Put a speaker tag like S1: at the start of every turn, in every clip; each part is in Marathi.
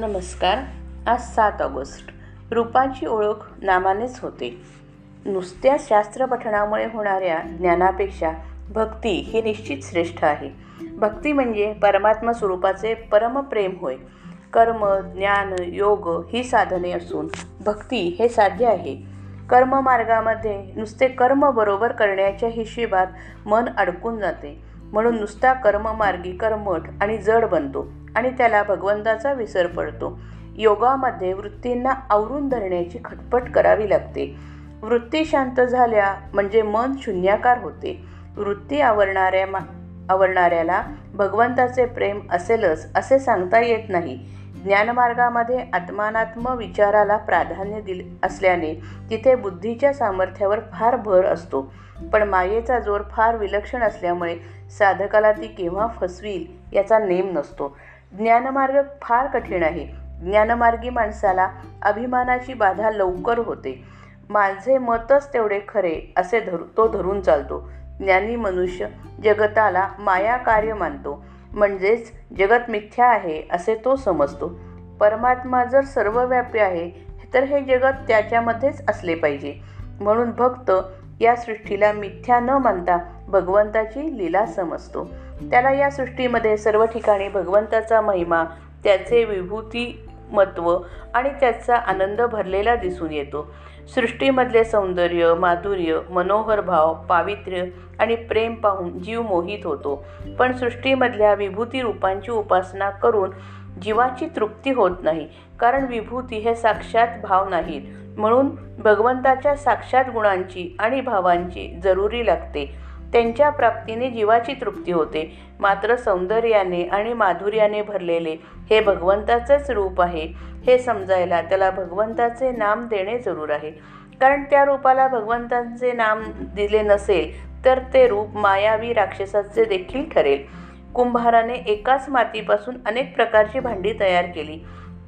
S1: नमस्कार. आज सात ऑगस्ट. रूपाची ओळख नामानेच होते. नुसत्या शास्त्र पठणामुळे होणाऱ्या ज्ञानापेक्षा भक्ती ही निश्चित श्रेष्ठ आहे. भक्ती म्हणजे परमात्मा स्वरूपाचे परमप्रेम होय. कर्म ज्ञान योग ही साधने असून भक्ती हे साध्य आहे. कर्ममार्गामध्ये नुसते कर्म बरोबर करण्याच्या हिशेबात मन अडकून जाते. म्हणून नुसता कर्ममार्गी कर्मठ आणि जड बनतो. आणि त्याला भगवंताचा विसर पडतो. योगामध्ये वृत्तींना आवरून धरण्याची खटपट करावी लागते. वृत्ती शांत झाल्या म्हणजे मन शून्याकार होते. वृत्ती आवरणाऱ्या मा आवरणाऱ्याला भगवंताचे प्रेम असेलच असे सांगता येत नाही. ज्ञानमार्गामध्ये आत्मानात्म विचाराला प्राधान्य दिले असल्याने तिथे बुद्धीच्या सामर्थ्यावर फार भर असतो. पण मायेचा जोर फार विलक्षण असल्यामुळे साधकाला ती केव्हा फसवील याचा नेम नसतो. ज्ञानमार्ग फार कठीण आहे. ज्ञानमार्गी माणसाला अभिमानाची बाधा लवकर होते. माझे मतच तेवढे खरे असे धरू तो धरून चालतो. ज्ञानी मनुष्य जगताला माया कार्य मानतो. म्हणजेच जगत मिथ्या आहे असे तो समजतो. परमात्मा जर सर्वव्यापी आहे तर हे जगत त्याच्यामध्येच असले पाहिजे. म्हणून भक्त या सृष्टीला मिथ्या न मानता भगवंताची लीला समजतो. त्याला या सृष्टीमध्ये सर्व ठिकाणी भगवंताचा महिमा त्याचे विभूतिमत्व आणि त्याचा आनंद भरलेला दिसून येतो. सृष्टीमधले सौंदर्य माधुर्य मनोहर भाव पावित्र्य आणि प्रेम पाहून जीव मोहित होतो. पण सृष्टीमधल्या विभूती रूपांची उपासना करून जीवाची तृप्ती होत नाही कारण विभूती हे साक्षात भाव नाहीत. म्हणून भगवंताच्या साक्षात गुणांची आणि भावांची जरुरी लागते. त्यांच्या प्राप्तीने जीवाची तृप्ती होते. मात्र सौंदर्याने आणि माधुर्याने भरलेले हे भगवंताचंच रूप आहे. हे समजायला त्याला भगवंताचे नाम देणे जरूर आहे. कारण त्या रूपाला भगवंतांचे नाम दिले नसेल तर ते रूप मायावी राक्षसाचे देखील ठरेल. कुंभाराने एकाच मातीपासून अनेक प्रकारची भांडी तयार केली.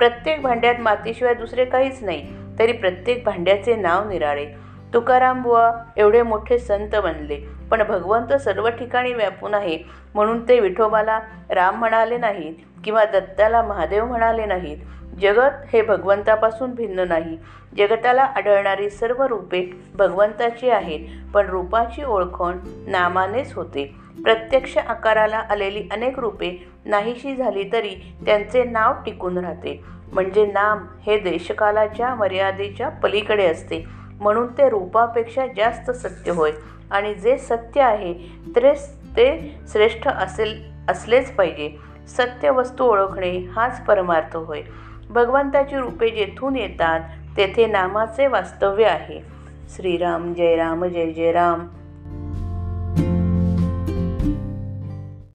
S1: प्रत्येक भांड्यात मातीशिवाय दुसरे काहीच नाही तरी प्रत्येक भांड्याचे नाव निराळे. तुकाराम बुवा एवढे मोठे संत बनले पण भगवंत सर्व ठिकाणी व्यापून आहे म्हणून ते विठोबाला राम म्हणाले नाहीत किंवा दत्ताला महादेव म्हणाले नाहीत. जगत हे भगवंतापासून भिन्न नाही. जगताला आढळणारी सर्व रूपे भगवंताची आहेत पण रूपाची ओळखण नामानेच होते. प्रत्यक्ष आकाराला आलेली अनेक रूपे नाहीशी झाली तरी त्यांचे नाव टिकून राहते. म्हणजे नाम हे देशकालाच्या मर्यादेच्या पलीकडे असते. म्हणून ते रूपापेक्षा जास्त सत्य होय. आणि जे सत्य आहे ते ते श्रेष्ठ असेल असलेच पाहिजे. सत्य वस्तू ओळखणे हाच परमार्थ होय. भगवंताची रूपे जेथून येतात तेथे नामाचे वास्तव्य आहे. श्रीराम जय राम जय जय राम.